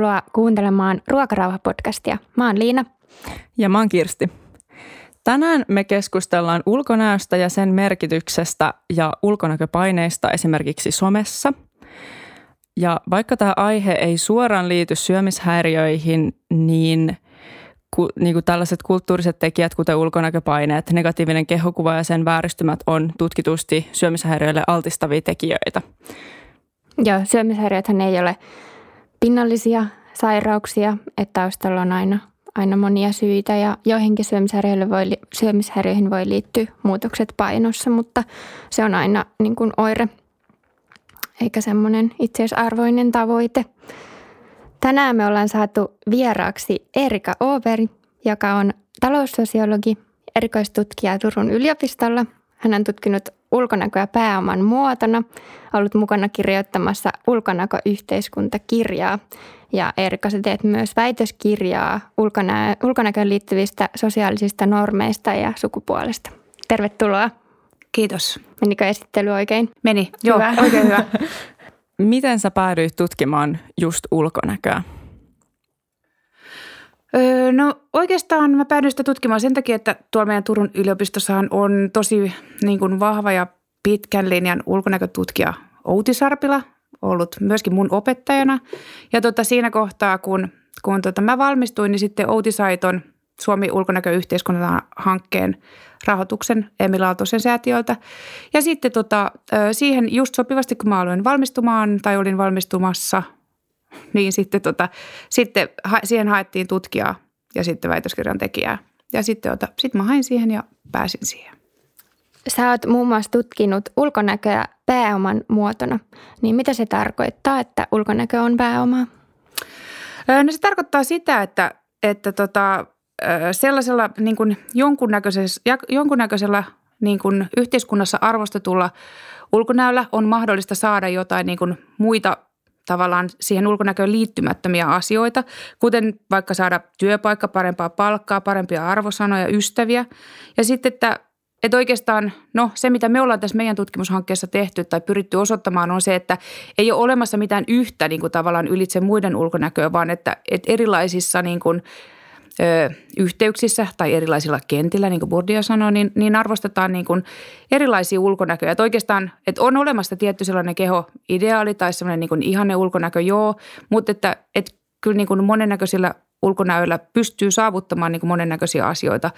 Tervetuloa kuuntelemaan Ruokarauha-podcastia. Mä oon Liina. Ja mä oon Kirsti. Tänään me keskustellaan ulkonäöstä ja sen merkityksestä ja ulkonäköpaineista esimerkiksi somessa. Ja vaikka tämä aihe ei suoraan liity syömishäiriöihin, niin, ku, niin kuin tällaiset kulttuuriset tekijät, kuten ulkonäköpaineet, negatiivinen kehokuva ja sen vääristymät on tutkitusti syömishäiriöille altistavia tekijöitä. Joo, syömishäiriöthän ei ole pinnallisia sairauksia, että taustalla on aina, aina monia syitä ja joihinkin syömishäiriöihin voi, syömishäiriöihin voi liittyä muutokset painossa, mutta se on aina niin kuin oire eikä semmoinen itseisarvoinen tavoite. Tänään me ollaan saatu vieraaksi Erika Overi, joka on taloussosiologi, erikoistutkija Turun yliopistolla. Hän on tutkinut ulkonäköä pääoman muotona, ollut mukana kirjoittamassa ulkonäköyhteiskuntakirjaa. Ja Erika, sä teet myös väitöskirjaa ulkonä- ulkonäköön liittyvistä sosiaalisista normeista ja sukupuolesta. Tervetuloa. Kiitos. Menikö esittely oikein? Meni, joo, hyvä. oikein hyvä. Miten sä päädyit tutkimaan just ulkonäköä? Öö, no oikeastaan mä päädyin sitä tutkimaan sen takia, että tuolla meidän Turun yliopistossahan on tosi niin kuin vahva ja pitkän linjan ulkonäkötutkija Outi Sarpila ollut myöskin mun opettajana. Ja tota, siinä kohtaa, kun, kun tota, mä valmistuin, niin sitten Outi Saiton Suomi ulkonäköyhteiskunnan hankkeen rahoituksen Emil Aaltosen säätiöltä. Ja sitten tota, siihen just sopivasti, kun mä aloin valmistumaan tai olin valmistumassa, niin sitten, tota, sitten siihen haettiin tutkijaa ja sitten väitöskirjan tekijää. Ja sitten, tota, sitten mä hain siihen ja pääsin siihen. Sä oot muun muassa tutkinut ulkonäköä pääoman muotona. Niin mitä se tarkoittaa, että ulkonäkö on pääomaa? No se tarkoittaa sitä, että, että tota, sellaisella niin kuin jonkunnäköisellä, jonkunnäköisellä niin kuin yhteiskunnassa arvostetulla ulkonäöllä on mahdollista saada jotain niin kuin muita tavallaan siihen ulkonäköön liittymättömiä asioita, kuten vaikka saada työpaikka, parempaa palkkaa, parempia arvosanoja, ystäviä. Ja sitten, että, että oikeastaan no, se, mitä me ollaan tässä meidän tutkimushankkeessa tehty tai pyritty osoittamaan on se, että ei ole olemassa mitään yhtä niin kuin tavallaan ylitse muiden ulkonäköä, vaan että, että erilaisissa niin kuin – ö, yhteyksissä tai erilaisilla kentillä, niin kuin Bourdieu sanoi, niin, niin arvostetaan niin kuin erilaisia ulkonäköjä. Että oikeastaan, että on olemassa tietty sellainen kehoideaali tai sellainen niin kuin ihanne ulkonäkö, joo, mutta että, että kyllä niin kuin monennäköisillä ulkonäöillä pystyy saavuttamaan niin kuin monennäköisiä asioita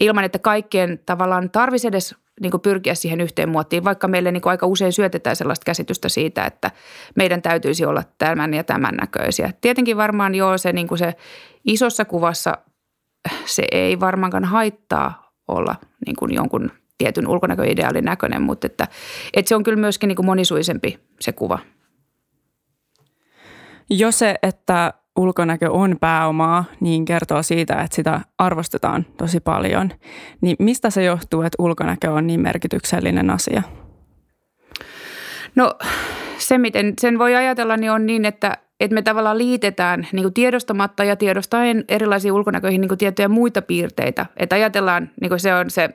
ilman, että kaikkien tavallaan tarvitsisi edes niin kuin pyrkiä siihen yhteen muottiin, vaikka meille niin kuin aika usein syötetään sellaista käsitystä siitä, että meidän täytyisi olla tämän ja tämän näköisiä. Tietenkin varmaan joo, se, niin kuin se isossa kuvassa se ei varmaankaan haittaa olla niin kuin jonkun tietyn ulkonäköideaalin näköinen, mutta että, että se on kyllä myöskin niin kuin monisuisempi se kuva. Jo se, että ulkonäkö on pääomaa, niin kertoo siitä, että sitä arvostetaan tosi paljon. Niin mistä se johtuu, että ulkonäkö on niin merkityksellinen asia? No se, miten sen voi ajatella, niin on niin, että, että me tavallaan liitetään niin kuin tiedostamatta ja tiedostaen erilaisiin ulkonäköihin niin kuin tiettyjä muita piirteitä. Että ajatellaan, niin kuin se on se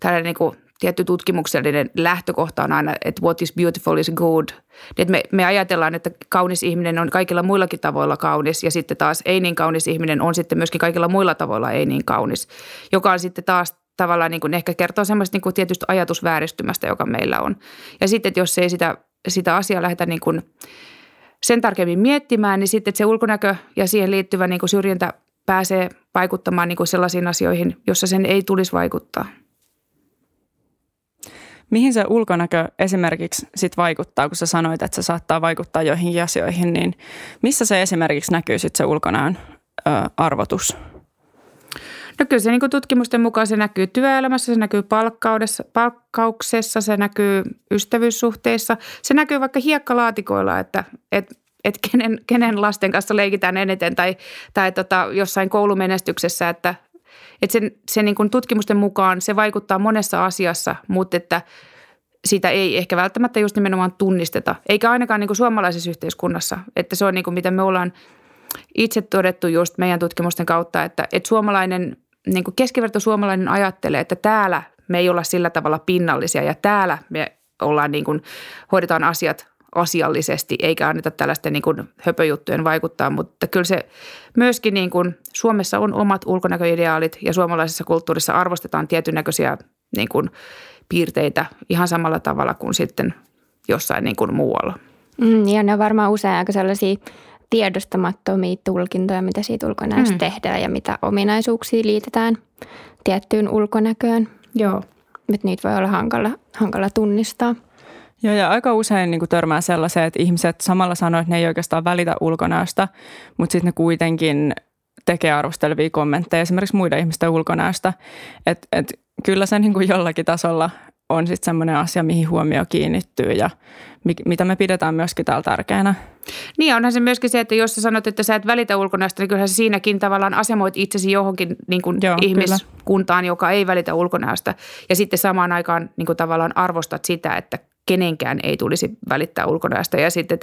tällainen niin kuin tietty tutkimuksellinen lähtökohta on aina, että what is beautiful is good. Että me, me ajatellaan, että kaunis ihminen on kaikilla muillakin tavoilla kaunis ja sitten taas ei niin kaunis ihminen on sitten myöskin kaikilla muilla tavoilla ei niin kaunis, joka on sitten taas tavallaan niin kuin ehkä kertoo semmoista niin kuin tietystä ajatusvääristymästä, joka meillä on. Ja sitten, että jos ei sitä, sitä asiaa lähdetä niin kuin sen tarkemmin miettimään, niin sitten se ulkonäkö ja siihen liittyvä niin kuin syrjintä pääsee vaikuttamaan niin kuin sellaisiin asioihin, jossa sen ei tulisi vaikuttaa – Mihin se ulkonäkö esimerkiksi sit vaikuttaa, kun sä sanoit, että se saattaa vaikuttaa joihinkin asioihin, niin missä se esimerkiksi näkyy sitten se ulkonäön ö, arvotus? No kyllä se niin tutkimusten mukaan se näkyy työelämässä, se näkyy palkkauksessa, se näkyy ystävyyssuhteissa, se näkyy vaikka hiekkalaatikoilla, että, että että kenen, kenen lasten kanssa leikitään eniten tai, tai tota, jossain koulumenestyksessä, että, että sen, sen niin kuin tutkimusten mukaan se vaikuttaa monessa asiassa, mutta että sitä ei ehkä välttämättä just nimenomaan tunnisteta, eikä ainakaan niin kuin suomalaisessa yhteiskunnassa. Että se on niin kuin mitä me ollaan itse todettu just meidän tutkimusten kautta, että, että suomalainen, niin kuin keskiverto suomalainen ajattelee, että täällä me ei olla sillä tavalla pinnallisia ja täällä me ollaan niin kuin, hoidetaan asiat asiallisesti, eikä anneta tällaisten niin kuin höpöjuttujen vaikuttaa, mutta kyllä se myöskin niin kuin Suomessa on omat ulkonäköideaalit ja suomalaisessa kulttuurissa arvostetaan tietyn näköisiä niin kuin piirteitä ihan samalla tavalla kuin sitten jossain niin kuin muualla. Mm, ja ne on varmaan usein aika sellaisia tiedostamattomia tulkintoja, mitä siitä ulkonäöstä mm. tehdään ja mitä ominaisuuksia liitetään tiettyyn ulkonäköön. Joo. Että niitä voi olla hankala, hankala tunnistaa. Joo, ja aika usein niin törmää sellaiseen, että ihmiset samalla sanoo, että ne ei oikeastaan välitä ulkonäöstä, mutta sitten ne kuitenkin tekee arvostelevia kommentteja esimerkiksi muiden ihmisten ulkonäöstä. Että et, kyllä se niin kuin jollakin tasolla on sitten semmoinen asia, mihin huomio kiinnittyy ja mitä me pidetään myöskin täällä tärkeänä. Niin, onhan se myöskin se, että jos sä sanot, että sä et välitä ulkonäöstä, niin kyllähän sä siinäkin tavallaan asemoit itsesi johonkin niin kuin Joo, ihmiskuntaan, kyllä. joka ei välitä ulkonäöstä. Ja sitten samaan aikaan niin kuin tavallaan arvostat sitä, että kenenkään ei tulisi välittää ulkonäöstä ja sitten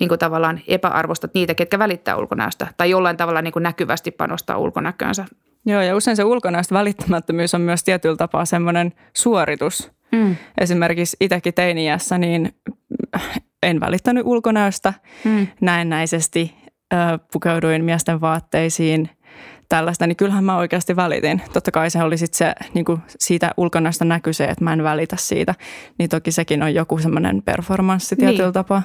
niin kuin tavallaan epäarvostat niitä, ketkä välittää ulkonäöstä tai jollain tavalla niin kuin näkyvästi panostaa ulkonäköönsä. Joo, ja usein se ulkonäöstä välittämättömyys on myös tietyllä tapaa semmoinen suoritus. Mm. Esimerkiksi itsekin teiniässä, niin en välittänyt ulkonäöstä mm. näennäisesti. Pukeuduin miesten vaatteisiin – tällaista, niin kyllähän mä oikeasti välitin. Totta kai se oli sitten se, niin kuin siitä ulkonäöstä näkyy se, että mä en välitä siitä. Niin toki sekin on joku semmoinen performanssi tietyllä niin. tapaa.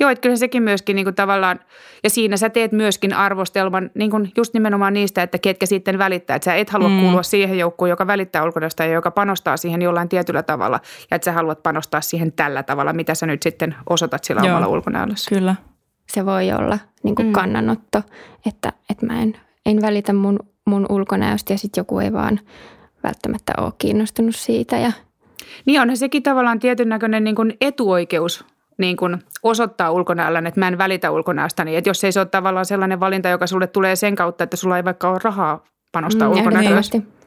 Joo, että kyllä sekin myöskin niin kuin tavallaan, ja siinä sä teet myöskin arvostelman niin kuin just nimenomaan niistä, että ketkä sitten välittää. Että sä et halua mm. kuulua siihen joukkoon, joka välittää ulkonäöstä ja joka panostaa siihen jollain tietyllä tavalla. Ja että sä haluat panostaa siihen tällä tavalla, mitä sä nyt sitten osoitat sillä Joo, omalla ulkonäöllä. Kyllä. Se voi olla niin kuin mm. kannanotto, että, että mä en en välitä mun, mun ulkonäöstä ja sitten joku ei vaan välttämättä ole kiinnostunut siitä. Ja... Niin onhan sekin tavallaan tietyn näköinen niin kuin etuoikeus niin kuin osoittaa ulkonäöllä, että mä en välitä ulkonäöstäni. Että jos ei se ole tavallaan sellainen valinta, joka sulle tulee sen kautta, että sulla ei vaikka ole rahaa panostaa mm, ulkonäköön.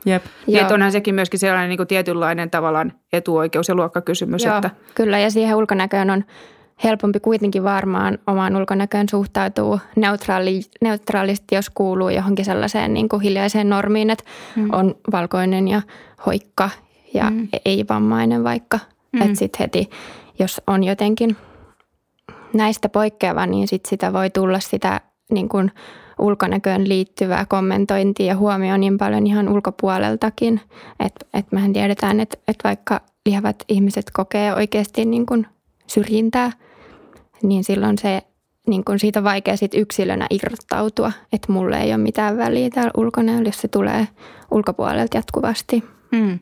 Jep. Ja että onhan sekin myöskin sellainen niin kuin tietynlainen tavallaan etuoikeus ja luokkakysymys. Joo, että... kyllä ja siihen ulkonäköön on helpompi kuitenkin varmaan omaan ulkonäköön suhtautuu neutraali, neutraalisti, jos kuuluu johonkin sellaiseen niin kuin hiljaiseen normiin, että mm. on valkoinen ja hoikka ja mm. ei vammainen vaikka. Mm. Että sitten heti, jos on jotenkin näistä poikkeava, niin sit sitä voi tulla sitä niin kuin ulkonäköön liittyvää kommentointia ja huomioon niin paljon ihan ulkopuoleltakin. Että et mehän tiedetään, että et vaikka lihavat ihmiset kokee oikeasti niin kuin syrjintää, niin silloin se niin kun siitä on vaikea sit yksilönä irrottautua, että mulle ei ole mitään väliä täällä ulkonäöllä, jos se tulee ulkopuolelta jatkuvasti. Mm.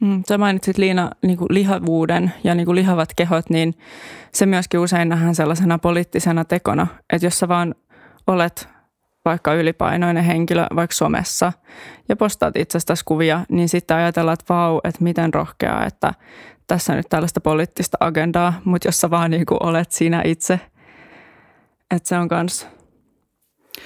Mm, sä mainitsit Liina niin kuin lihavuuden ja niin kuin lihavat kehot, niin se myöskin usein nähdään sellaisena poliittisena tekona, että jos sä vaan olet vaikka ylipainoinen henkilö vaikka somessa ja postaat itsestäsi kuvia, niin sitten ajatellaan, että vau, että miten rohkeaa, että tässä nyt tällaista poliittista agendaa, mutta jos sä vaan niin kuin olet siinä itse, että se on kans...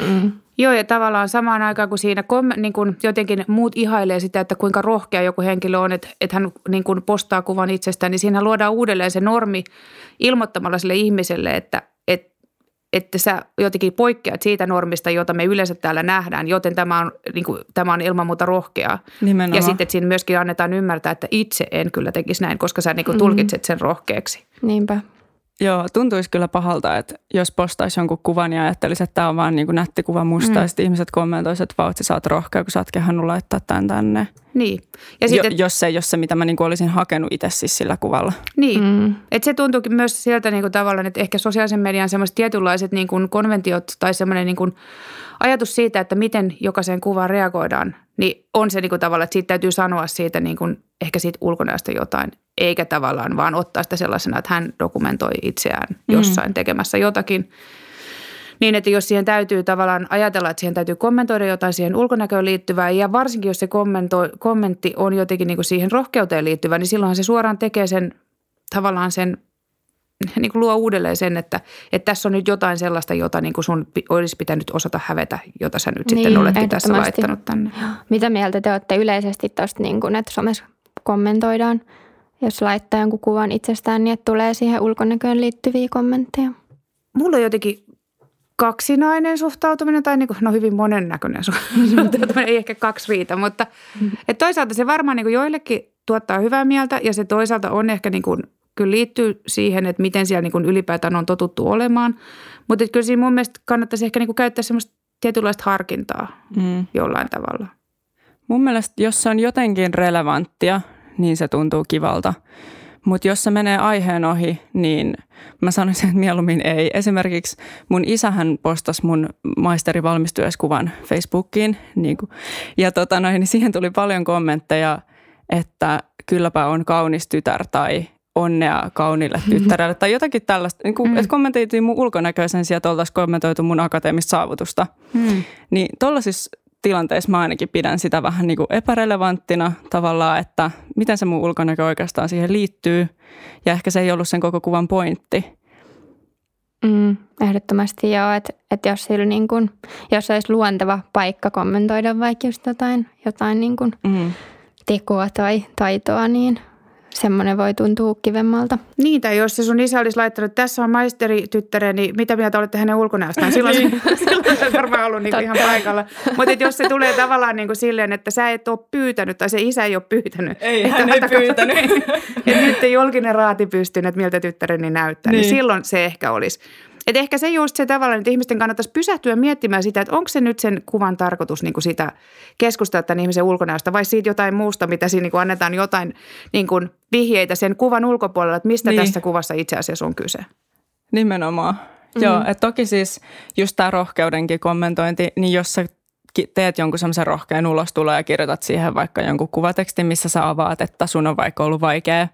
Mm. Joo, ja tavallaan samaan aikaan, kun siinä kom, niin kun jotenkin muut ihailee sitä, että kuinka rohkea joku henkilö on, että, että hän niin kun postaa kuvan itsestään, niin siinä luodaan uudelleen se normi ilmoittamalla sille ihmiselle, että, että sä jotenkin poikkeat siitä normista, jota me yleensä täällä nähdään, joten tämä on, niin kuin, tämä on ilman muuta rohkeaa. Nimenomaan. Ja sitten että siinä myöskin annetaan ymmärtää, että itse en kyllä tekisi näin, koska sä niin kuin tulkitset sen rohkeaksi. Niinpä. Joo, tuntuisi kyllä pahalta, että jos postaisi jonkun kuvan ja ajattelisi, että tämä on vaan niin kuin nätti kuva musta, mm. ja sitten ihmiset kommentoisivat, että vau, sä oot rohkea, kun sä oot kehannut laittaa tämän tänne. Niin. Ja sit, jo, et, jos se ei ole se, mitä mä niin kuin olisin hakenut itse siis sillä kuvalla. Niin. Mm. Et se tuntuukin myös sieltä niin kuin tavallaan, että ehkä sosiaalisen median semmoiset tietynlaiset niin kuin konventiot tai semmoinen niin kuin ajatus siitä, että miten jokaiseen kuvaan reagoidaan, niin on se niin kuin tavallaan, että siitä täytyy sanoa siitä niin kuin ehkä siitä ulkonäöstä jotain, eikä tavallaan vaan ottaa sitä sellaisena, että hän dokumentoi itseään mm. jossain mm. tekemässä jotakin. Niin, että jos siihen täytyy tavallaan ajatella, että siihen täytyy kommentoida jotain siihen ulkonäköön liittyvää ja varsinkin jos se kommentti on jotenkin niin kuin siihen rohkeuteen liittyvä, niin silloinhan se suoraan tekee sen tavallaan sen niin kuin luo uudelleen sen, että, että tässä on nyt jotain sellaista, jota niin kuin sun olisi pitänyt osata hävetä, jota sä nyt niin, sitten oletkin tässä laittanut tänne. Mitä mieltä te olette yleisesti tuosta, niin kuin, että somessa kommentoidaan, jos laittaa jonkun kuvan itsestään, niin että tulee siihen ulkonäköön liittyviä kommentteja? Mulla on jotenkin kaksinainen suhtautuminen tai niin kuin, no hyvin monennäköinen suhtautuminen, ei ehkä kaksi riitä, mutta että toisaalta se varmaan niin kuin joillekin tuottaa hyvää mieltä ja se toisaalta on ehkä niin kuin kyllä liittyy siihen, että miten siellä niin kuin ylipäätään on totuttu olemaan. Mutta kyllä siinä mun mielestä kannattaisi ehkä niin kuin käyttää semmoista tietynlaista harkintaa mm. jollain tavalla. Mun mielestä, jos se on jotenkin relevanttia, niin se tuntuu kivalta. Mutta jos se menee aiheen ohi, niin mä sanoisin, että mieluummin ei. Esimerkiksi mun isähän postasi mun maisterivalmistujaiskuvan Facebookiin. Niin kuin, ja tota noin, niin siihen tuli paljon kommentteja, että kylläpä on kaunis tytär tai onnea kaunille tyttärelle tai jotakin tällaista. Niin kuin, mm. Että kommentoitiin mun ulkonäköisen sieltä oltaisiin kommentoitu mun akateemista saavutusta. Mm. Niin tuollaisissa tilanteissa mä ainakin pidän sitä vähän niin kuin epärelevanttina tavallaan, että miten se mun ulkonäkö oikeastaan siihen liittyy. Ja ehkä se ei ollut sen koko kuvan pointti. Mm, ehdottomasti joo, että, että jos, sillä niin kuin, jos olisi luonteva paikka kommentoida vaikka just jotain, jotain niin kuin mm. tekoa tai taitoa, niin semmoinen voi tuntua kivemmalta. Niin, tai jos se sun isä olisi laittanut, että tässä on maisterityttäre, niin mitä mieltä olette hänen ulkonäöstään? Silloin, niin. silloin se varmaan ollut niin ihan paikalla. Mutta jos se tulee tavallaan niin kuin silleen, että sä et ole pyytänyt tai se isä ei ole pyytänyt. Ei, että hän ei pyytänyt. että nyt ei julkinen raati pystynyt, että miltä tyttäreni näyttää. Niin. niin silloin se ehkä olisi. Et ehkä se just se tavallaan, että ihmisten kannattaisi pysähtyä miettimään sitä, että onko se nyt sen kuvan tarkoitus niin kuin sitä keskustella tämän ihmisen ulkonäöstä vai siitä jotain muusta, mitä siinä niin kuin annetaan jotain niin kuin vihjeitä sen kuvan ulkopuolella, että mistä niin. tässä kuvassa itse asiassa on kyse. Nimenomaan. Mm-hmm. Joo, että toki siis just tämä rohkeudenkin kommentointi, niin jos sä teet jonkun semmoisen rohkean ulostulo ja kirjoitat siihen vaikka jonkun kuvatekstin, missä sä avaat, että sun on vaikka ollut vaikea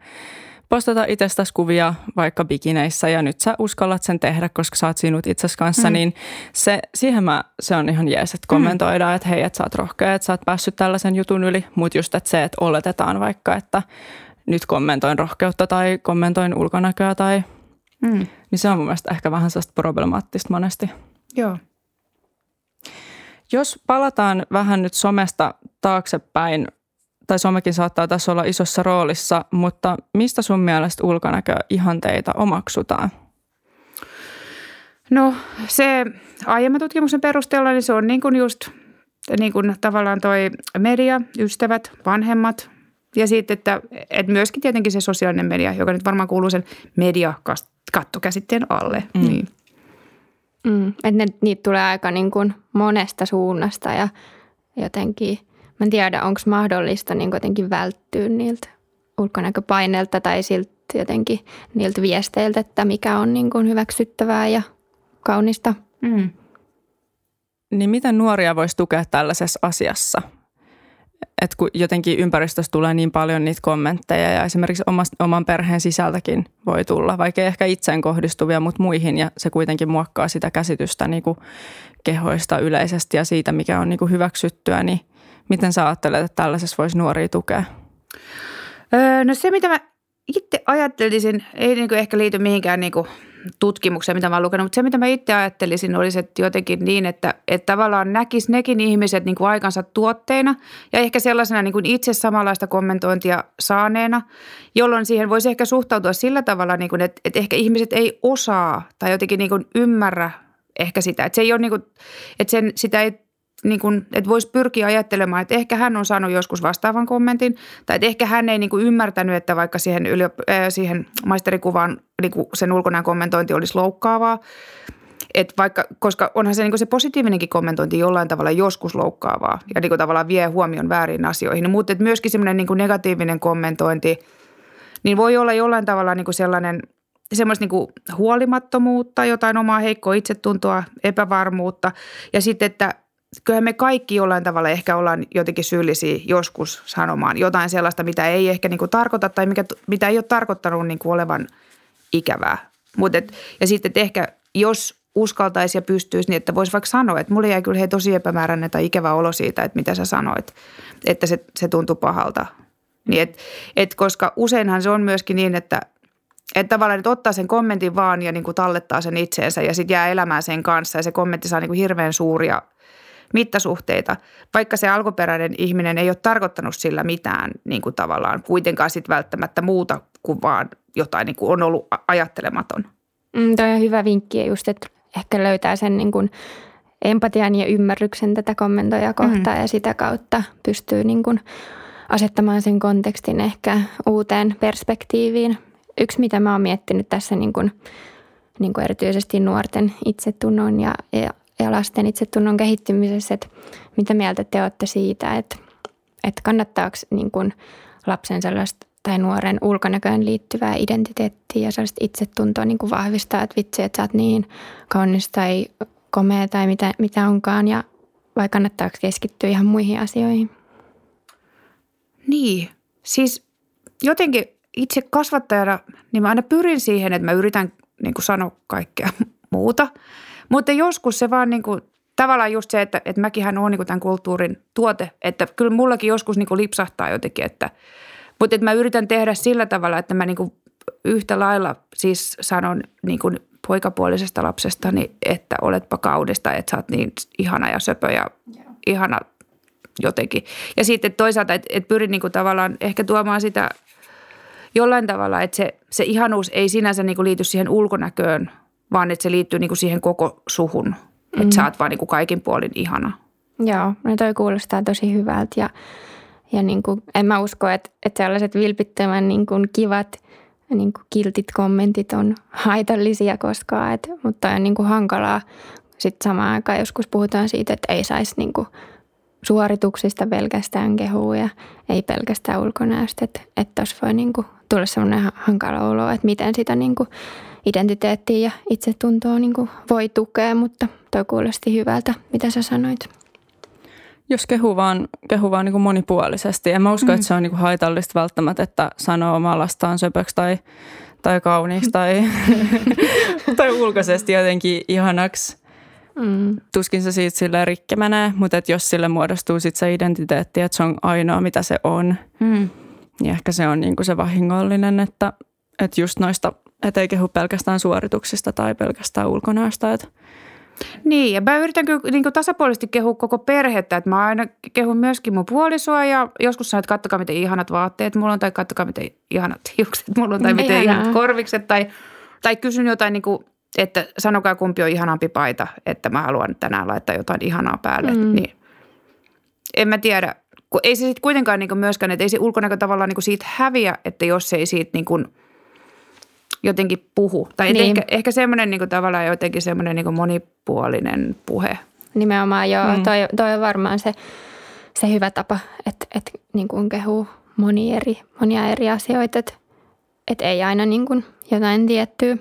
postata itsestäsi kuvia vaikka bikineissä ja nyt sä uskallat sen tehdä, koska sä oot sinut itsesi kanssa, mm. niin se, siihen mä, se on ihan jees, että kommentoidaan, mm. että hei, että sä oot rohkea, että sä oot päässyt tällaisen jutun yli, mutta just että se, että oletetaan vaikka, että nyt kommentoin rohkeutta tai kommentoin ulkonäköä tai, mm. niin se on mun mielestä ehkä vähän sellaista problemaattista monesti. Joo. Jos palataan vähän nyt somesta taaksepäin tai somekin saattaa tässä olla isossa roolissa, mutta mistä sun mielestä ulkonäkö ihanteita omaksutaan? No se aiemman tutkimuksen perusteella niin se on niin kuin just niin kuin tavallaan toi media, ystävät, vanhemmat ja sitten, että, että myöskin tietenkin se sosiaalinen media, joka nyt varmaan kuuluu sen media-kattokäsitteen alle. Mm. Niin. Mm, että ne, niitä tulee aika niin kuin monesta suunnasta ja jotenkin – Mä en tiedä, onko mahdollista niin jotenkin välttyä niiltä ulkonäköpaineilta tai siltä jotenkin niiltä viesteiltä, että mikä on niin kuin hyväksyttävää ja kaunista. Mm. Niin miten nuoria voisi tukea tällaisessa asiassa? että kun jotenkin ympäristössä tulee niin paljon niitä kommentteja ja esimerkiksi oman perheen sisältäkin voi tulla, vaikka ehkä itseen kohdistuvia, mutta muihin ja se kuitenkin muokkaa sitä käsitystä niin kuin kehoista yleisesti ja siitä, mikä on niin kuin hyväksyttyä, niin Miten sä ajattelet, että tällaisessa voisi nuoria tukea? Öö, no se, mitä mä itse ajattelisin, ei niin ehkä liity mihinkään niin tutkimukseen, mitä mä oon lukenut, mutta se, mitä mä itse ajattelisin, olisi että jotenkin niin, että, että tavallaan näkisi nekin ihmiset niin kuin aikansa tuotteina ja ehkä sellaisena niin kuin itse samanlaista kommentointia saaneena, jolloin siihen voisi ehkä suhtautua sillä tavalla, niin kuin, että, että ehkä ihmiset ei osaa tai jotenkin niin kuin ymmärrä ehkä sitä. Että se ei ole niin kuin, että sen, sitä ei niin kuin, että voisi pyrkiä ajattelemaan, että ehkä hän on saanut joskus vastaavan kommentin, tai että ehkä hän ei niin kuin ymmärtänyt, että vaikka siihen, yliop- äh, siihen maisterikuvaan niin kuin sen ulkonäön kommentointi olisi loukkaavaa, et vaikka, koska onhan se, niin se positiivinenkin kommentointi jollain tavalla joskus loukkaavaa ja niin tavallaan vie huomion väärin asioihin, mutta myöskin semmoinen niin negatiivinen kommentointi, niin voi olla jollain tavalla niin sellainen semmoista niin huolimattomuutta, jotain omaa heikkoa itsetuntoa, epävarmuutta. Ja sitten, että kyllähän me kaikki jollain tavalla ehkä ollaan jotenkin syyllisiä joskus sanomaan jotain sellaista, mitä ei ehkä niin kuin tarkoita tai mikä, mitä ei ole tarkoittanut niin kuin olevan ikävää. Mut et, ja sitten, että ehkä jos uskaltaisi ja pystyisi, niin että voisi vaikka sanoa, että mulle jäi kyllä hei tosi epämääräinen tai ikävä olo siitä, että mitä sä sanoit, että se, se tuntui pahalta. Niin et, et koska useinhan se on myöskin niin, että että tavallaan että ottaa sen kommentin vaan ja niin kuin tallettaa sen itseensä ja sitten jää elämään sen kanssa ja se kommentti saa niin kuin hirveän suuria mittasuhteita, vaikka se alkuperäinen ihminen ei ole tarkoittanut sillä mitään niin kuin tavallaan kuitenkaan sitten välttämättä muuta kuin vaan jotain niin kuin on ollut ajattelematon. Mm, toi on hyvä vinkki just, että ehkä löytää sen niin kuin empatian ja ymmärryksen tätä kommentoja kohtaan mm. ja sitä kautta pystyy niin kuin asettamaan sen kontekstin ehkä uuteen perspektiiviin. yksi, mitä mä oon miettinyt tässä niin kuin, niin kuin erityisesti nuorten itsetunnon ja, ja, ja lasten itsetunnon kehittymisessä, että mitä mieltä te olette siitä, että, että kannattaako niin kuin lapsen sellaista tai nuoren ulkonäköön liittyvää identiteettiä ja sellaista itsetuntoa niin kuin vahvistaa, että vitsi, että sä oot niin kaunis tai komea tai mitä, mitä onkaan ja vai kannattaako keskittyä ihan muihin asioihin? Niin, siis jotenkin itse kasvattajana, niin mä aina pyrin siihen, että mä yritän niin kuin sanoa kaikkea muuta. Mutta joskus se vaan niin kuin, tavallaan just se, että, että mäkinhän on niin kuin tämän kulttuurin tuote, että kyllä mullakin joskus niin kuin lipsahtaa jotenkin, että mutta että mä yritän tehdä sillä tavalla, että mä niin kuin yhtä lailla siis sanon niin kuin poikapuolisesta lapsesta, niin että oletpa kaudesta, että sä oot niin ihana ja söpö ja yeah. ihana jotenkin. Ja sitten toisaalta, että, että pyrin niin kuin tavallaan ehkä tuomaan sitä jollain tavalla, että se, se ihanuus ei sinänsä niin kuin liity siihen ulkonäköön, vaan että se liittyy niin kuin siihen koko suhun. Mm-hmm. Että sä oot vaan niin kuin kaikin puolin ihana. Joo, no toi kuulostaa tosi hyvältä ja, ja niin kuin, en mä usko, että, että sellaiset vilpittömän niin kuin kivat niin kuin kiltit kommentit on haitallisia koskaan, et, mutta on niin kuin hankalaa. Sitten samaan aikaan joskus puhutaan siitä, että ei saisi niin kuin suorituksista pelkästään kehua ja ei pelkästään ulkonäöstä. Että että tuossa voi niin kuin tulla sellainen hankala olo, että miten sitä niin kuin identiteettiä ja itsetuntoa niin kuin voi tukea, mutta toi kuulosti hyvältä, mitä sä sanoit. Jos kehu vaan, kehu vaan niin kuin monipuolisesti. En mä usko, mm. että se on niin kuin haitallista välttämättä, että sanoo omaa lastaan söpöksi tai, tai kauniiksi tai, tai ulkoisesti jotenkin ihanaksi. Mm. Tuskin se siitä sille rikki menee, mutta et jos sille muodostuu sit se identiteetti, että se on ainoa mitä se on, mm. niin ehkä se on niinku se vahingollinen, että, että just noista, et ei kehu pelkästään suorituksista tai pelkästään ulkonäöstä. Että niin, ja mä yritän kyllä niin kuin tasapuolisesti kehua koko perhettä, että mä aina kehun myöskin mun puolisoa ja joskus sanon, että kattokaa miten ihanat vaatteet mulla on tai kattokaa miten ihanat hiukset mulla on tai miten Ihanaa. ihanat korvikset tai, tai kysyn jotain niin kuin, että sanokaa kumpi on ihanampi paita, että mä haluan tänään laittaa jotain ihanaa päälle, mm. niin en mä tiedä. Ei se sitten kuitenkaan niin myöskään, että ei se ulkonäkö tavallaan niin siitä häviä, että jos ei siitä niin kuin – jotenkin puhu. Tai niin. ehkä, ehkä semmoinen niin tavallaan jotenkin semmoinen niin monipuolinen puhe. Nimenomaan joo, mm. toi, toi on varmaan se, se hyvä tapa, että, että niin kuin kehuu moni eri, monia eri asioita, että, että ei aina niin kuin jotain tiettyä.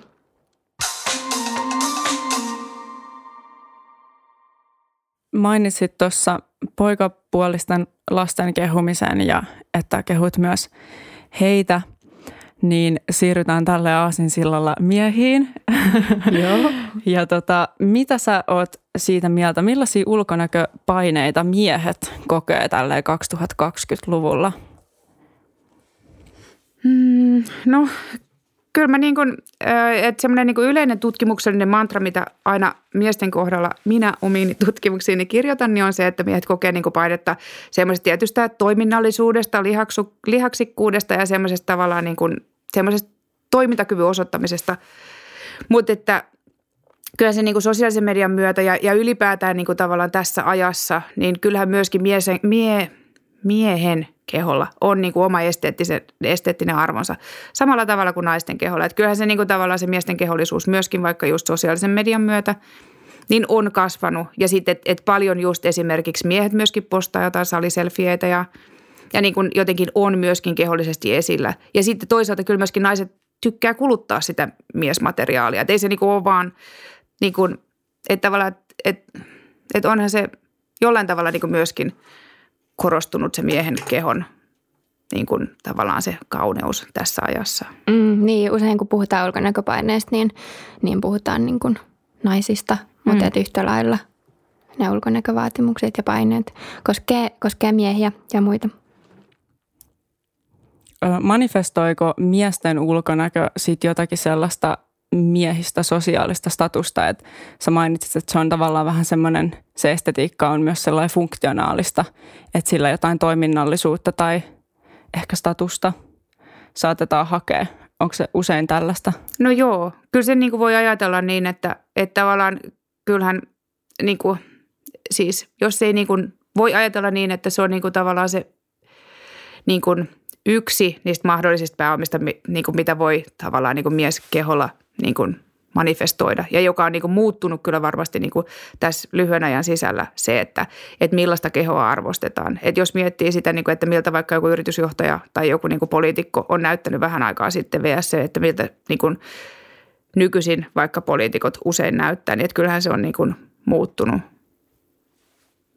Mainitsit tuossa poikapuolisten lasten kehumisen ja että kehut myös heitä – niin siirrytään tälle aasinsillalla miehiin. Joo. ja tota, mitä sä oot siitä mieltä, millaisia ulkonäköpaineita miehet kokee tälle 2020-luvulla? Mm, no kyllä mä niin kuin, että semmoinen niin yleinen tutkimuksellinen mantra, mitä aina miesten kohdalla minä omiin tutkimuksiini kirjoitan, niin on se, että miehet kokee niin painetta semmoisesta tietystä toiminnallisuudesta, lihaksu, lihaksikkuudesta ja semmoisesta tavallaan niin kuin semmoisesta toimintakyvyn osoittamisesta. Mutta että kyllä se niin kuin sosiaalisen median myötä ja, ja ylipäätään niin kuin tavallaan tässä ajassa, niin kyllähän myöskin miesen, mie, miehen keholla on niin kuin oma esteettinen arvonsa samalla tavalla kuin naisten keholla. Että kyllähän se niin kuin tavallaan se miesten kehollisuus myöskin vaikka just sosiaalisen median myötä niin on kasvanut. Ja sitten, että et paljon just esimerkiksi miehet myöskin postaa jotain saliselfieitä ja – ja niin kuin jotenkin on myöskin kehollisesti esillä. Ja sitten toisaalta kyllä myöskin naiset tykkää kuluttaa sitä miesmateriaalia. Että ei se niin kuin ole vaan niin kuin, että tavallaan, että, että onhan se jollain tavalla niin kuin myöskin korostunut se miehen kehon niin kuin tavallaan se kauneus tässä ajassa. Mm, niin, usein kun puhutaan ulkonäköpaineista, niin, niin puhutaan niin kuin naisista, mutta mm. yhtä lailla ne ulkonäkövaatimukset ja paineet koskee, koskee miehiä ja muita manifestoiko miesten ulkonäkö sitten jotakin sellaista miehistä sosiaalista statusta, että sä mainitsit, että se on tavallaan vähän semmoinen, se estetiikka on myös sellainen funktionaalista, että sillä jotain toiminnallisuutta tai ehkä statusta saatetaan hakea. Onko se usein tällaista? No joo, kyllä se niin voi ajatella niin, että, että tavallaan kyllähän niin kuin, siis jos ei niin kuin, voi ajatella niin, että se on niin kuin tavallaan se niin kuin yksi niistä mahdollisista pääomista, niin kuin mitä voi tavallaan niin kuin mies keholla niin kuin manifestoida ja joka on niin kuin muuttunut kyllä varmasti niin kuin tässä lyhyen ajan sisällä se, että, että millaista kehoa arvostetaan. Et jos miettii sitä, niin kuin, että miltä vaikka joku yritysjohtaja tai joku niin kuin poliitikko on näyttänyt vähän aikaa sitten vs. se, että miltä niin kuin nykyisin vaikka poliitikot usein näyttää, niin että kyllähän se on niin kuin muuttunut.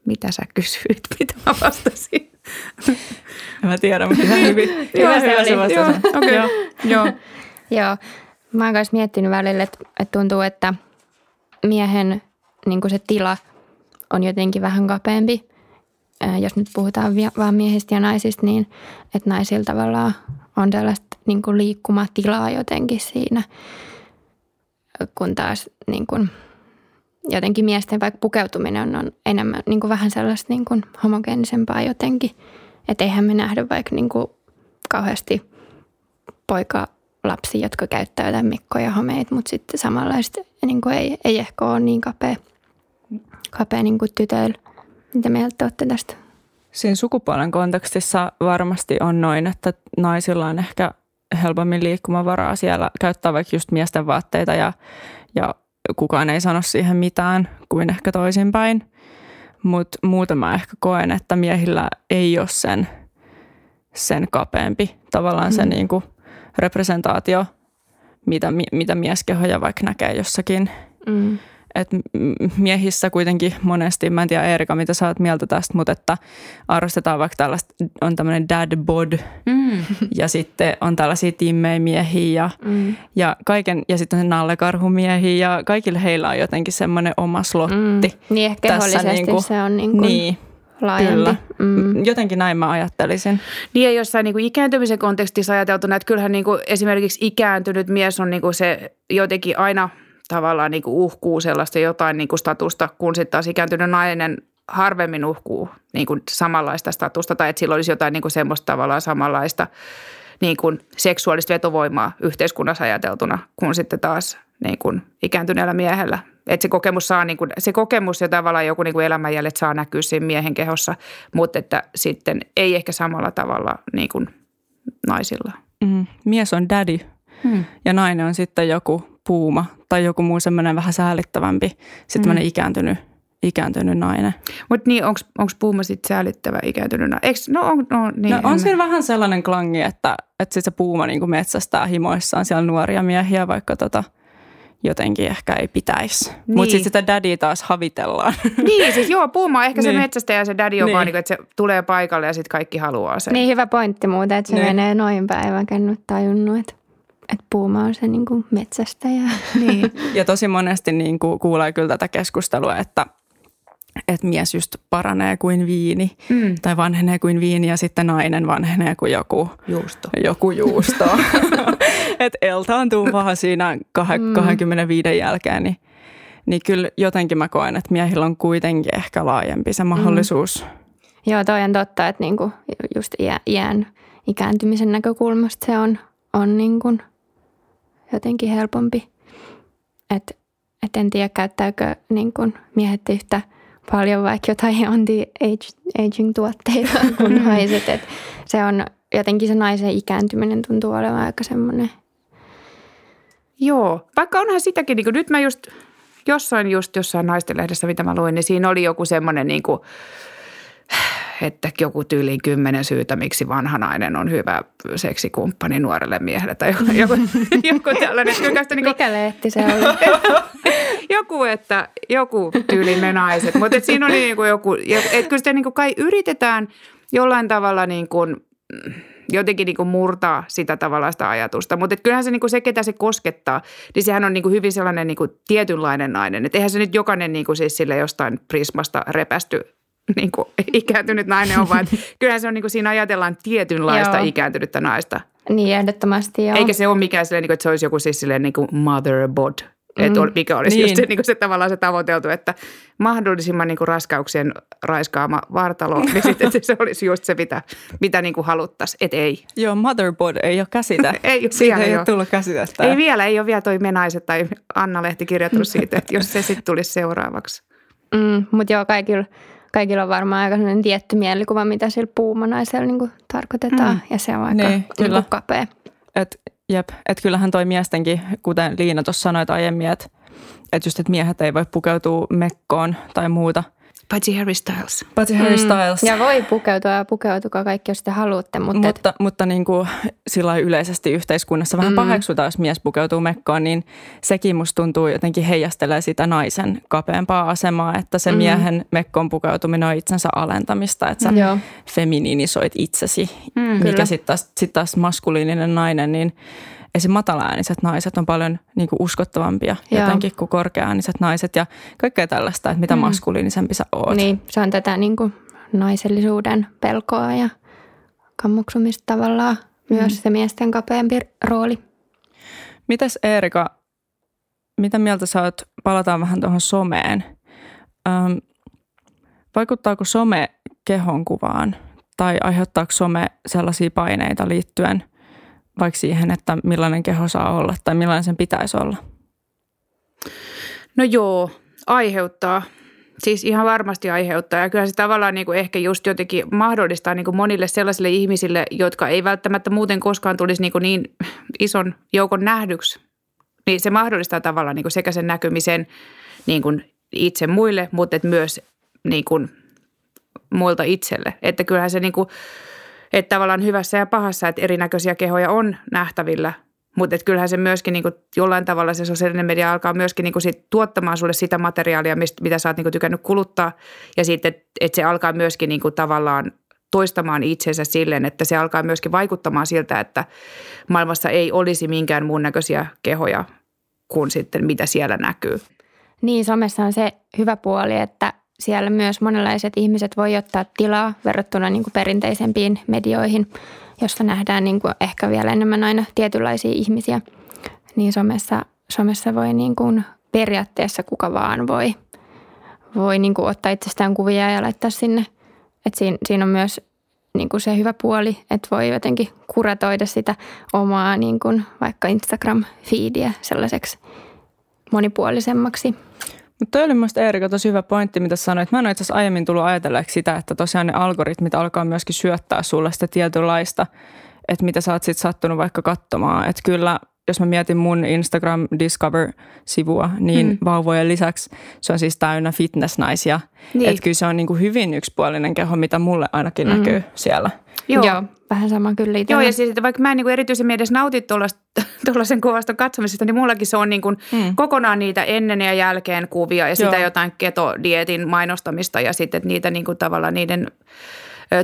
Mitä sä kysyit, mitä mä vastasin? mä tiedän, mutta ihan hyvin. Hyvä se oli. Joo, okay. Joo. Joo. Joo. Mä oon myös miettinyt välillä, että, että tuntuu, että miehen niin se tila on jotenkin vähän kapeampi. Jos nyt puhutaan vaan miehistä ja naisista, niin että naisilla tavallaan on tällaista niin kuin liikkumatilaa jotenkin siinä, kun taas niin kuin jotenkin miesten vaikka pukeutuminen on enemmän niin kuin vähän sellaista niin kuin homogeenisempaa jotenkin. Että eihän me nähdä vaikka niin kuin kauheasti poika lapsia, jotka käyttää jotain mikkoja homeita, mutta sitten samanlaista niin kuin ei, ei ehkä ole niin kapea, kapea niin kuin tytöillä. Mitä mieltä olette tästä? Siinä sukupuolen kontekstissa varmasti on noin, että naisilla on ehkä helpommin liikkumavaraa siellä käyttää vaikka just miesten vaatteita ja, ja kukaan ei sano siihen mitään kuin ehkä toisinpäin. Mutta muutama ehkä koen, että miehillä ei ole sen, sen kapeampi tavallaan mm. se niin kuin representaatio, mitä, mitä mieskehoja vaikka näkee jossakin. Mm. Et miehissä kuitenkin monesti, mä en tiedä Erika, mitä sä oot mieltä tästä, mutta että arvostetaan vaikka tällaista, on tämmöinen dad bod mm. ja sitten on tällaisia timmejä miehiä ja, mm. ja, kaiken, ja sitten on nallekarhumiehiä ja kaikille heillä on jotenkin semmoinen oma slotti. Mm. Niin ehkä kehollisesti niin kuin, se on niin kuin... Niin, laajempi. Kyllä. Mm. Jotenkin näin mä ajattelisin. Niin ja jossain niin kuin ikääntymisen kontekstissa ajateltuna, että kyllähän niin kuin esimerkiksi ikääntynyt mies on niin kuin se jotenkin aina tavallaan niin kuin uhkuu sellaista jotain niin kuin statusta, kun sitten taas ikääntynyt nainen harvemmin uhkuu niin kuin samanlaista statusta tai että sillä olisi jotain niin kuin semmoista tavallaan samanlaista niin kuin seksuaalista vetovoimaa yhteiskunnassa ajateltuna, kun sitten taas niin kuin ikääntyneellä miehellä että se kokemus saa, niin kuin, se kokemus ja tavallaan joku niin kuin elämänjäljet saa näkyä siinä miehen kehossa, mutta että sitten ei ehkä samalla tavalla niin kuin naisilla. Mm, mies on daddy mm. ja nainen on sitten joku puuma tai joku muu semmoinen vähän säällittävämpi, sitten mm. ikääntynyt ikääntynyt nainen. Mutta niin, onko puuma sitten säällittävä ikääntynyt nainen? Eiks, no, on, no, niin, no, on siinä vähän sellainen klangi, että, että sit se puuma niin metsästää himoissaan siellä nuoria miehiä, vaikka tota – jotenkin ehkä ei pitäisi. Niin. Mutta sitten sitä daddy taas havitellaan. Niin, siis joo, puuma ehkä niin. se metsästäjä ja se daddy on niin. vaan niin, että se tulee paikalle ja sitten kaikki haluaa sen. Niin, hyvä pointti muuten, että se niin. menee noin päivän, en nyt tajunnut, että että puuma on se niin kuin metsästäjä. Niin. ja tosi monesti niin kuin kuulee kyllä tätä keskustelua, että että mies just paranee kuin viini mm. tai vanhenee kuin viini ja sitten nainen vanhenee kuin joku juusto. Joku juusto. että eltaantuu vaan siinä 25 mm. jälkeen, niin, niin kyllä jotenkin mä koen, että miehillä on kuitenkin ehkä laajempi se mahdollisuus. Mm. Joo, toi on totta, että niinku just iän ikääntymisen näkökulmasta se on, on niinku jotenkin helpompi. Että et en tiedä, käyttääkö niinku miehet yhtä – paljon vaikka jotain anti-aging-tuotteita kuin naiset. Et se on jotenkin se naisen ikääntyminen tuntuu olevan aika semmoinen. Joo, vaikka onhan sitäkin, niin kuin nyt mä just jossain just jossain naistenlehdessä, mitä mä luin, niin siinä oli joku semmoinen niin kuin, että joku tyyliin kymmenen syytä, miksi vanha nainen on hyvä seksikumppani nuorelle miehelle tai joku, joku, tällainen. Niin Mikä lehti se oli? joku, että joku tyyliin me naiset. Mutta siinä oli niin kuin joku, että kyllä sitä niin kuin kai yritetään jollain tavalla niin kuin, jotenkin niin kuin murtaa sitä tavallaista ajatusta. Mutta kyllähän se, niin kuin se, ketä se koskettaa, niin sehän on niin kuin hyvin sellainen niin kuin tietynlainen nainen. Että eihän se nyt jokainen niin kuin siis sille jostain prismasta repästy niin kuin ikääntynyt nainen on, vaan kyllähän se on niin kuin siinä ajatellaan tietynlaista Joo. ikääntynyttä naista. Niin, ehdottomasti joo. Eikä se ole mikään silleen, niin kuin, että se olisi joku siis silleen niin kuin mother bod, että mm, mikä olisi niin. just se, niin kuin se tavallaan se tavoiteltu, että mahdollisimman niin kuin raskauksien raiskaama vartalo, niin sitten että se olisi just se, mitä, mitä niin kuin haluttaisiin, että ei. Joo, motherboard ei ole käsitä. ei, siitä ei ole tullut käsitettä. Ei vielä, ei ole vielä toi Menaiset tai Anna-lehti kirjoittanut siitä, että jos se sitten tulisi seuraavaksi. Mm, mutta joo, kaikilla kaikilla on varmaan aika sellainen tietty mielikuva, mitä sillä puumanaisella niin tarkoitetaan. Mm. Ja se on aika niin, niin kyllä. kapea. Et, jep, et kyllähän toi miestenkin, kuten Liina tuossa sanoit aiemmin, että et just, että miehet ei voi pukeutua mekkoon tai muuta – Paitsi Harry Styles. Paitsi Harry mm. Styles. Ja voi pukeutua ja pukeutukaa kaikki, jos te haluatte. Mutta, mutta, et... mutta niin kuin sillä yleisesti yhteiskunnassa vähän mm. paheksutaan, jos mies pukeutuu mekkoon, niin sekin musta tuntuu jotenkin heijastelee sitä naisen kapeampaa asemaa, että se mm. miehen mekkoon pukeutuminen on itsensä alentamista, että sä mm. feminiinisoit itsesi, mm, mikä sitten taas, sit taas maskuliininen nainen, niin esim. matalaääniset naiset on paljon niin kuin uskottavampia Joo. jotenkin kuin korkeaääniset naiset ja kaikkea tällaista, että mitä mm. maskuliinisempi sä oot. Niin, se on tätä niin kuin naisellisuuden pelkoa ja kammuksumista tavallaan mm. myös se miesten kapeampi rooli. Mitäs Eerika, mitä mieltä sä oot, palataan vähän tuohon someen. Öm, vaikuttaako some kehonkuvaan tai aiheuttaako some sellaisia paineita liittyen – vaikka siihen, että millainen keho saa olla tai millainen sen pitäisi olla? No joo, aiheuttaa. Siis ihan varmasti aiheuttaa ja kyllä se tavallaan niin kuin ehkä just jotenkin mahdollistaa niin kuin monille sellaisille ihmisille, jotka ei välttämättä muuten koskaan tulisi niin, kuin niin ison joukon nähdyksi. Niin se mahdollistaa tavallaan niin kuin sekä sen näkymisen niin kuin itse muille, mutta myös niin kuin muilta itselle. Että kyllähän se niin kuin – että tavallaan hyvässä ja pahassa, että erinäköisiä kehoja on nähtävillä, mutta kyllähän se myöskin niin kuin jollain tavalla se sosiaalinen media alkaa myöskin niin kuin sit tuottamaan sulle sitä materiaalia, mistä, mitä sä oot niin kuin tykännyt kuluttaa. Ja sitten, että et se alkaa myöskin niin kuin tavallaan toistamaan itsensä silleen, että se alkaa myöskin vaikuttamaan siltä, että maailmassa ei olisi minkään muun näköisiä kehoja kuin sitten mitä siellä näkyy. Niin, somessa on se hyvä puoli, että siellä myös monenlaiset ihmiset voi ottaa tilaa verrattuna niin kuin perinteisempiin medioihin, jossa nähdään niin kuin ehkä vielä enemmän aina tietynlaisia ihmisiä. Niin somessa, somessa voi niin kuin periaatteessa kuka vaan voi, voi niin kuin ottaa itsestään kuvia ja laittaa sinne. Et siinä, siinä on myös niin kuin se hyvä puoli, että voi jotenkin kuratoida sitä omaa niin kuin vaikka Instagram-feediä sellaiseksi monipuolisemmaksi. Mutta toi oli mielestäni Eerika tosi hyvä pointti, mitä sanoit. Mä en ole itse asiassa aiemmin tullut ajatelleeksi sitä, että tosiaan ne algoritmit alkaa myöskin syöttää sulle sitä tietynlaista, että mitä sä oot sitten sattunut vaikka katsomaan. Että kyllä, jos mä mietin mun Instagram Discover-sivua, niin hmm. vauvojen lisäksi se on siis täynnä fitnessnaisia. Niin. Että kyllä se on niin kuin hyvin yksipuolinen keho, mitä mulle ainakin hmm. näkyy siellä. Joo. Joo, vähän sama kyllä. Joo, ja siis, että vaikka mä en niin erityisen edes nauti tuollaisen kuvaston katsomisesta, niin mullakin se on niin kuin mm. kokonaan niitä ennen ja jälkeen kuvia ja Joo. sitä jotain ketodietin mainostamista ja sitten niitä niin kuin tavallaan niiden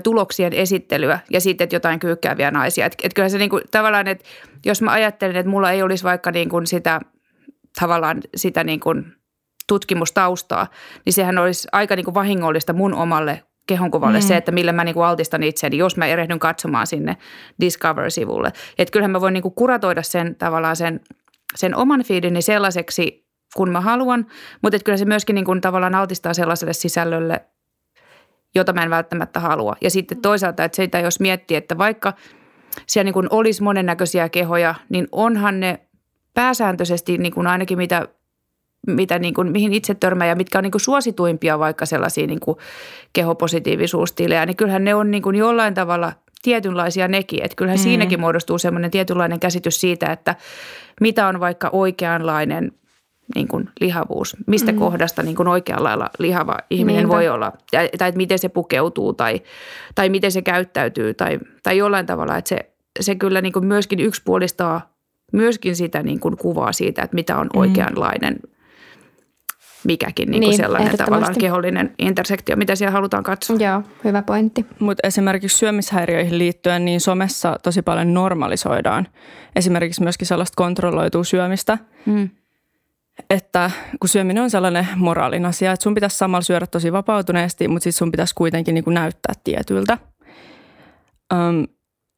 tuloksien esittelyä ja sitten että jotain kyykkääviä naisia. Että et kyllä se niin kuin, tavallaan, että jos mä ajattelen, että mulla ei olisi vaikka niin kuin sitä tavallaan sitä niin kuin tutkimustaustaa, niin sehän olisi aika niin kuin vahingollista mun omalle kehonkuvalle mm. se, että millä mä niinku altistan itseäni, jos mä erehdyn katsomaan sinne Discover-sivulle. Että kyllähän mä voin niinku kuratoida sen tavallaan sen, sen oman feedini sellaiseksi, kun mä haluan, mutta kyllä se myöskin niinku tavallaan altistaa sellaiselle sisällölle, jota mä en välttämättä halua. Ja sitten mm. toisaalta, että sitä jos miettii, että vaikka siellä niin kuin olisi monennäköisiä kehoja, niin onhan ne pääsääntöisesti niin kuin ainakin mitä mitä niin kuin, mihin itse törmää ja mitkä on niin kuin suosituimpia vaikka sellaisia niin kuin kehopositiivisuustilejä, niin kyllähän ne on niin kuin jollain tavalla tietynlaisia nekin. Että kyllähän mm. siinäkin muodostuu semmoinen tietynlainen käsitys siitä, että mitä on vaikka oikeanlainen niin kuin lihavuus, mistä mm. kohdasta niin kuin oikealla lailla lihava ihminen Niinpä. voi olla, tai, tai että miten se pukeutuu tai, tai miten se käyttäytyy tai, tai jollain tavalla, että se, se kyllä niin kuin myöskin yksipuolistaa myöskin sitä niin kuin kuvaa siitä, että mitä on mm. oikeanlainen mikäkin niin kuin niin, sellainen tavallaan kehollinen intersektio, mitä siellä halutaan katsoa. Joo, hyvä pointti. Mutta esimerkiksi syömishäiriöihin liittyen, niin somessa tosi paljon normalisoidaan esimerkiksi myöskin sellaista kontrolloitua syömistä, mm. että kun syöminen on sellainen moraalin asia, että sun pitäisi samalla syödä tosi vapautuneesti, mutta sitten sun pitäisi kuitenkin niin kuin näyttää tietyltä. Öm,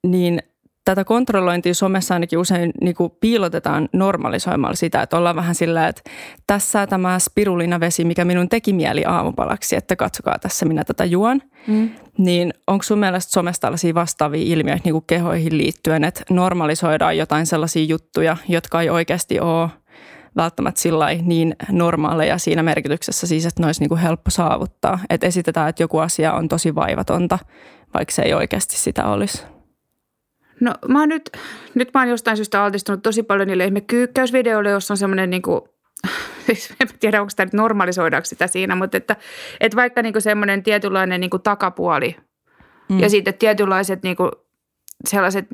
niin tätä kontrollointia somessa ainakin usein niin kuin piilotetaan normalisoimalla sitä, että ollaan vähän sillä, että tässä tämä spirulinavesi, mikä minun teki mieli aamupalaksi, että katsokaa tässä minä tätä juon. Mm. Niin onko sun mielestä somessa tällaisia vastaavia ilmiöitä niin kuin kehoihin liittyen, että normalisoidaan jotain sellaisia juttuja, jotka ei oikeasti ole välttämättä sillä niin normaaleja siinä merkityksessä siis, että ne olisi niin kuin helppo saavuttaa. Että esitetään, että joku asia on tosi vaivatonta, vaikka se ei oikeasti sitä olisi. No mä oon nyt, nyt mä oon jostain syystä altistunut tosi paljon niille ihme kyykkäysvideoille, jossa on semmoinen niin kuin, siis en tiedä onko sitä nyt normalisoidaanko sitä siinä, mutta että, että vaikka niin kuin semmoinen tietynlainen niin kuin takapuoli mm. ja sitten tietynlaiset niin kuin sellaiset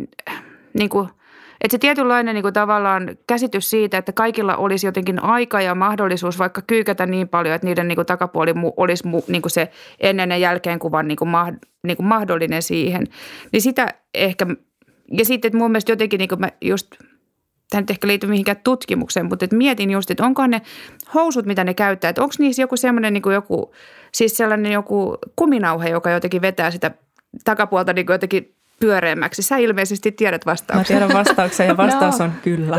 niin kuin, että se tietynlainen niin kuin tavallaan käsitys siitä, että kaikilla olisi jotenkin aika ja mahdollisuus vaikka kyykätä niin paljon, että niiden niin kuin takapuoli olisi niin kuin se ennen ja jälkeen kuvan niin kuin, niin kuin mahdollinen siihen. Niin sitä ehkä ja sitten, että mun mielestä jotenkin niin kuin mä just, tämä nyt ehkä liity mihinkään tutkimukseen, mutta että mietin just, että onko ne housut, mitä ne käyttää, että onko niissä joku semmoinen niin joku, siis sellainen joku kuminauhe, joka jotenkin vetää sitä takapuolta niin kuin jotenkin pyöreämmäksi. Sä ilmeisesti tiedät vastauksen. Mä tiedän vastauksen ja vastaus no. on kyllä.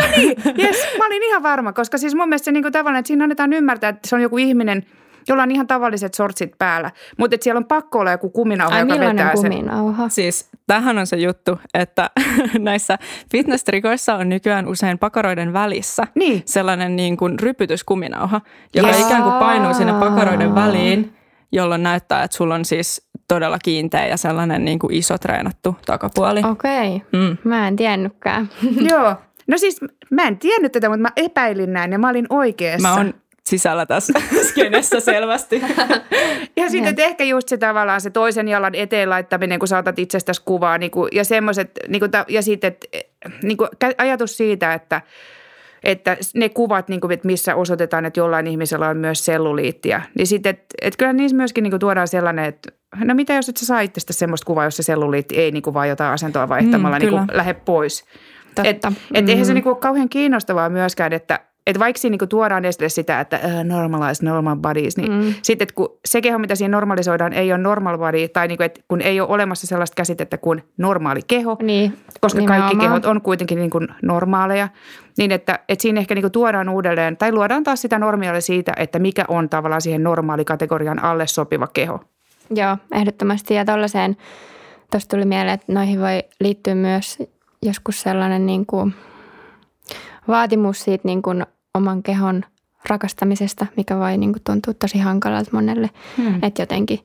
yes, mä olin ihan varma, koska siis mun mielestä se niin kuin tavallaan, että siinä annetaan ymmärtää, että se on joku ihminen – jolla on ihan tavalliset sortsit päällä. Mutta siellä on pakko olla joku kuminauha, Ai, joka vetää kuminauha? sen. Siis tähän on se juttu, että näissä fitness-trikoissa on nykyään usein pakaroiden välissä niin. sellainen niin kuin rypytyskuminauha, joka yes. ikään kuin painuu sinne pakaroiden väliin, jolloin näyttää, että sulla on siis todella kiinteä ja sellainen niin kuin iso treenattu takapuoli. Okei, okay. mm. mä en tiennytkään. Joo, No siis mä en tiennyt tätä, mutta mä epäilin näin ja mä olin oikeassa. Mä oon sisällä tässä skenessä selvästi. ja sitten että ehkä just se tavallaan se toisen jalan eteen laittaminen, kun saatat itsestäsi kuvaa niin kuin, ja semmoiset, niin kuin, ja sitten että, niin kuin, ajatus siitä, että että ne kuvat, niin kuin, että missä osoitetaan, että jollain ihmisellä on myös selluliittiä, niin sitten, että, että kyllä niissä myöskin niin kuin, tuodaan sellainen, että no mitä jos et sä saa itsestä semmoista kuvaa, jossa selluliitti ei niin kuin, vaan jotain asentoa vaihtamalla mm, niin kuin, lähde pois. Totta. Et, et eihän se mm. niin kuin, ole kauhean kiinnostavaa myöskään, että että vaikka siinä niin tuodaan esille sitä, että uh, normalize normal bodies, niin mm. sitten että kun se keho, mitä siinä normalisoidaan, ei ole normal body, tai niin kuin, että kun ei ole olemassa sellaista käsitettä kuin normaali keho, niin, koska nimenomaan. kaikki kehot on kuitenkin niin kuin normaaleja, niin että, että siinä ehkä niin kuin tuodaan uudelleen, tai luodaan taas sitä normia siitä, että mikä on tavallaan siihen normaalikategorian alle sopiva keho. Joo, ehdottomasti. Ja tuollaiseen, tuosta tuli mieleen, että noihin voi liittyä myös joskus sellainen niin kuin vaatimus siitä niin kuin oman kehon rakastamisesta, mikä voi niin kuin tuntua tosi hankalalta monelle. Hmm. Että jotenkin,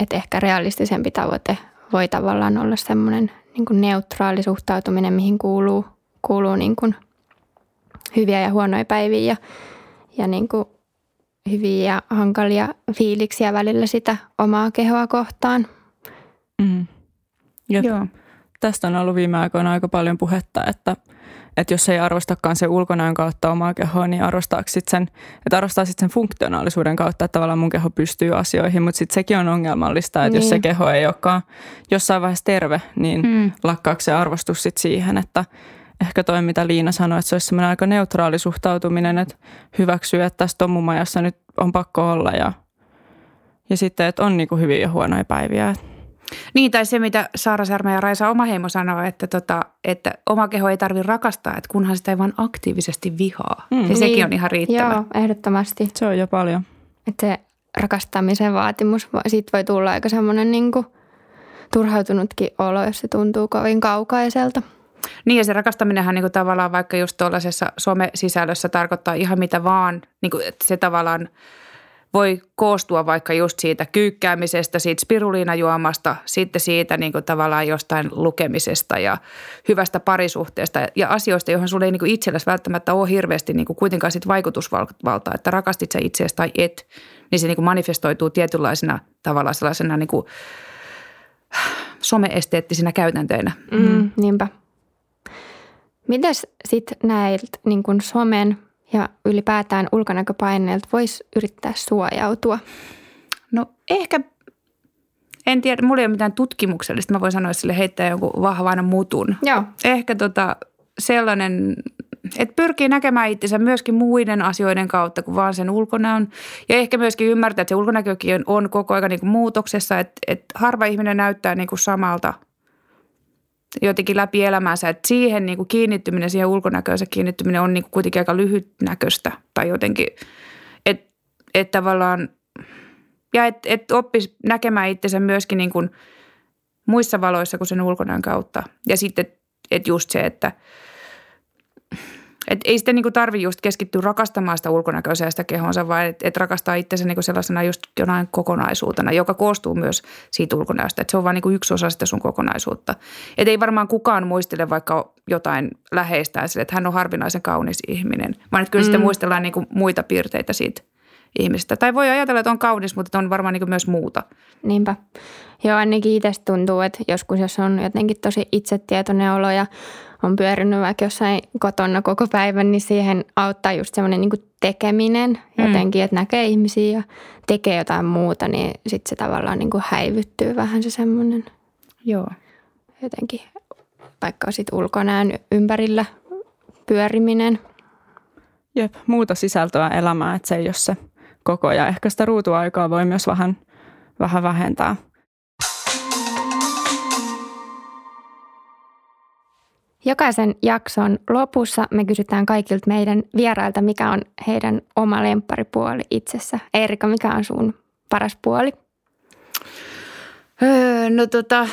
että ehkä realistisempi tavoite voi tavallaan olla semmoinen niin kuin neutraali suhtautuminen, mihin kuuluu, kuuluu niin kuin hyviä ja huonoja päiviä ja, ja niin kuin hyviä ja hankalia fiiliksiä välillä sitä omaa kehoa kohtaan. Mm. Joo. Tästä on ollut viime aikoina aika paljon puhetta, että – että jos ei arvostakaan se ulkonäön kautta omaa kehoa, niin arvostaa sit sen, että arvostaa sit sen funktionaalisuuden kautta, että tavallaan mun keho pystyy asioihin, mutta sitten sekin on ongelmallista, että niin. jos se niin. keho ei olekaan jossain vaiheessa terve, niin hmm. lakkaako se arvostus sit siihen, että ehkä toi, mitä Liina sanoi, että se olisi semmoinen aika neutraali suhtautuminen, että hyväksyy, että tässä tommumajassa nyt on pakko olla ja, ja sitten, että on niin hyviä ja huonoja päiviä. Niin, tai se mitä Saara Särmä ja Raisa Omaheimo sanoo, että, tota, että oma keho ei tarvitse rakastaa, että kunhan sitä ei vaan aktiivisesti vihaa. Mm. Ja niin. sekin on ihan riittävä. Joo, ehdottomasti. Se on jo paljon. Että se rakastamisen vaatimus, siitä voi tulla aika semmoinen niin turhautunutkin olo, jos se tuntuu kovin kaukaiselta. Niin ja se rakastaminenhan niin kuin tavallaan vaikka just tuollaisessa some-sisällössä tarkoittaa ihan mitä vaan, niin kuin, että se tavallaan – voi koostua vaikka just siitä kyykkäämisestä, siitä spiruliinajuomasta, sitten siitä niin kuin tavallaan jostain lukemisesta ja hyvästä parisuhteesta ja asioista, joihin sulle ei niin itsellesi välttämättä ole hirveästi niin kuin kuitenkaan sit vaikutusvaltaa, että rakastit sä itseäsi tai et, niin se niin kuin manifestoituu tietynlaisena tavallaan sellaisena niin kuin someesteettisinä käytäntöinä. Mm, niinpä. Mites sitten näiltä niin somen ja ylipäätään ulkonäköpaineilta voisi yrittää suojautua? No ehkä, en tiedä, mulla ei ole mitään tutkimuksellista. Mä voin sanoa sille heittää jonkun vahvan mutun. Joo. Ehkä tota, sellainen, että pyrkii näkemään itsensä myöskin muiden asioiden kautta kuin vaan sen ulkonäön. Ja ehkä myöskin ymmärtää, että se ulkonäkökin on koko ajan niin muutoksessa, että, että harva ihminen näyttää niin kuin samalta – jotenkin läpi elämänsä, että siihen niin kuin kiinnittyminen, siihen ulkonäköönsä kiinnittyminen on niin kuin kuitenkin aika lyhytnäköistä tai jotenkin, että et tavallaan, ja että et oppisi näkemään itsensä myöskin niin kuin muissa valoissa kuin sen ulkonäön kautta. Ja sitten, että just se, että Et ei sitten niinku tarvi just keskittyä rakastamaan sitä ulkonäköisiä sitä kehonsa, vaan että et rakastaa itsensä niinku sellaisena just jonain kokonaisuutena, joka koostuu myös siitä ulkonäöstä. Et se on vain niinku yksi osa sitä sun kokonaisuutta. Et ei varmaan kukaan muistele vaikka jotain läheistään sille, että hän on harvinaisen kaunis ihminen, vaan että kyllä mm. sitten muistellaan niinku muita piirteitä siitä ihmistä. Tai voi ajatella, että on kaunis, mutta on varmaan niinku myös muuta. Niinpä. Joo, ainakin itse tuntuu, että joskus jos on jotenkin tosi itsetietoinen olo ja on pyörinyt vaikka jossain kotona koko päivän, niin siihen auttaa just semmoinen niin tekeminen mm. jotenkin, että näkee ihmisiä ja tekee jotain muuta, niin sitten se tavallaan niin kuin häivyttyy vähän se semmoinen Joo. jotenkin vaikka sitten ulkonäön ympärillä pyöriminen. Jep, muuta sisältöä elämää, että se ei ole se koko ja ehkä sitä ruutuaikaa voi myös vähän, vähän vähentää. Jokaisen jakson lopussa me kysytään kaikilta meidän vierailta, mikä on heidän oma lempparipuoli itsessä. Erika, mikä on sun paras puoli? Öö, no tota,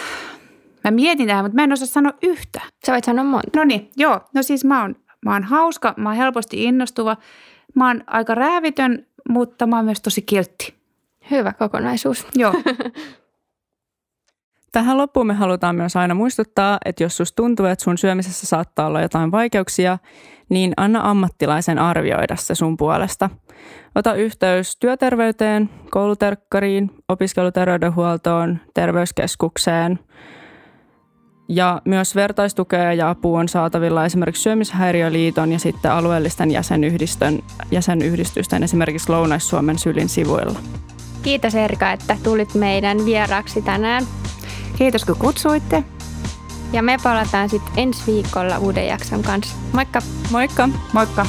mä mietin tähän, mutta mä en osaa sanoa yhtä. Sä voit sanoa monta. No niin, joo. No siis mä oon, mä oon hauska, mä oon helposti innostuva. Mä oon aika räävitön, mutta mä oon myös tosi kiltti. Hyvä kokonaisuus. Joo. Tähän loppuun me halutaan myös aina muistuttaa, että jos susta tuntuu, että sun syömisessä saattaa olla jotain vaikeuksia, niin anna ammattilaisen arvioida se sun puolesta. Ota yhteys työterveyteen, kouluterkkariin, opiskeluterveydenhuoltoon, terveyskeskukseen. Ja myös vertaistukea ja apua on saatavilla esimerkiksi Syömishäiriöliiton ja sitten alueellisten jäsenyhdistön, jäsenyhdistysten esimerkiksi Lounais-Suomen sylin sivuilla. Kiitos Erika, että tulit meidän vieraaksi tänään. Kiitos kun kutsuitte. Ja me palataan sitten ensi viikolla uuden jakson kanssa. Moikka! Moikka! Moikka!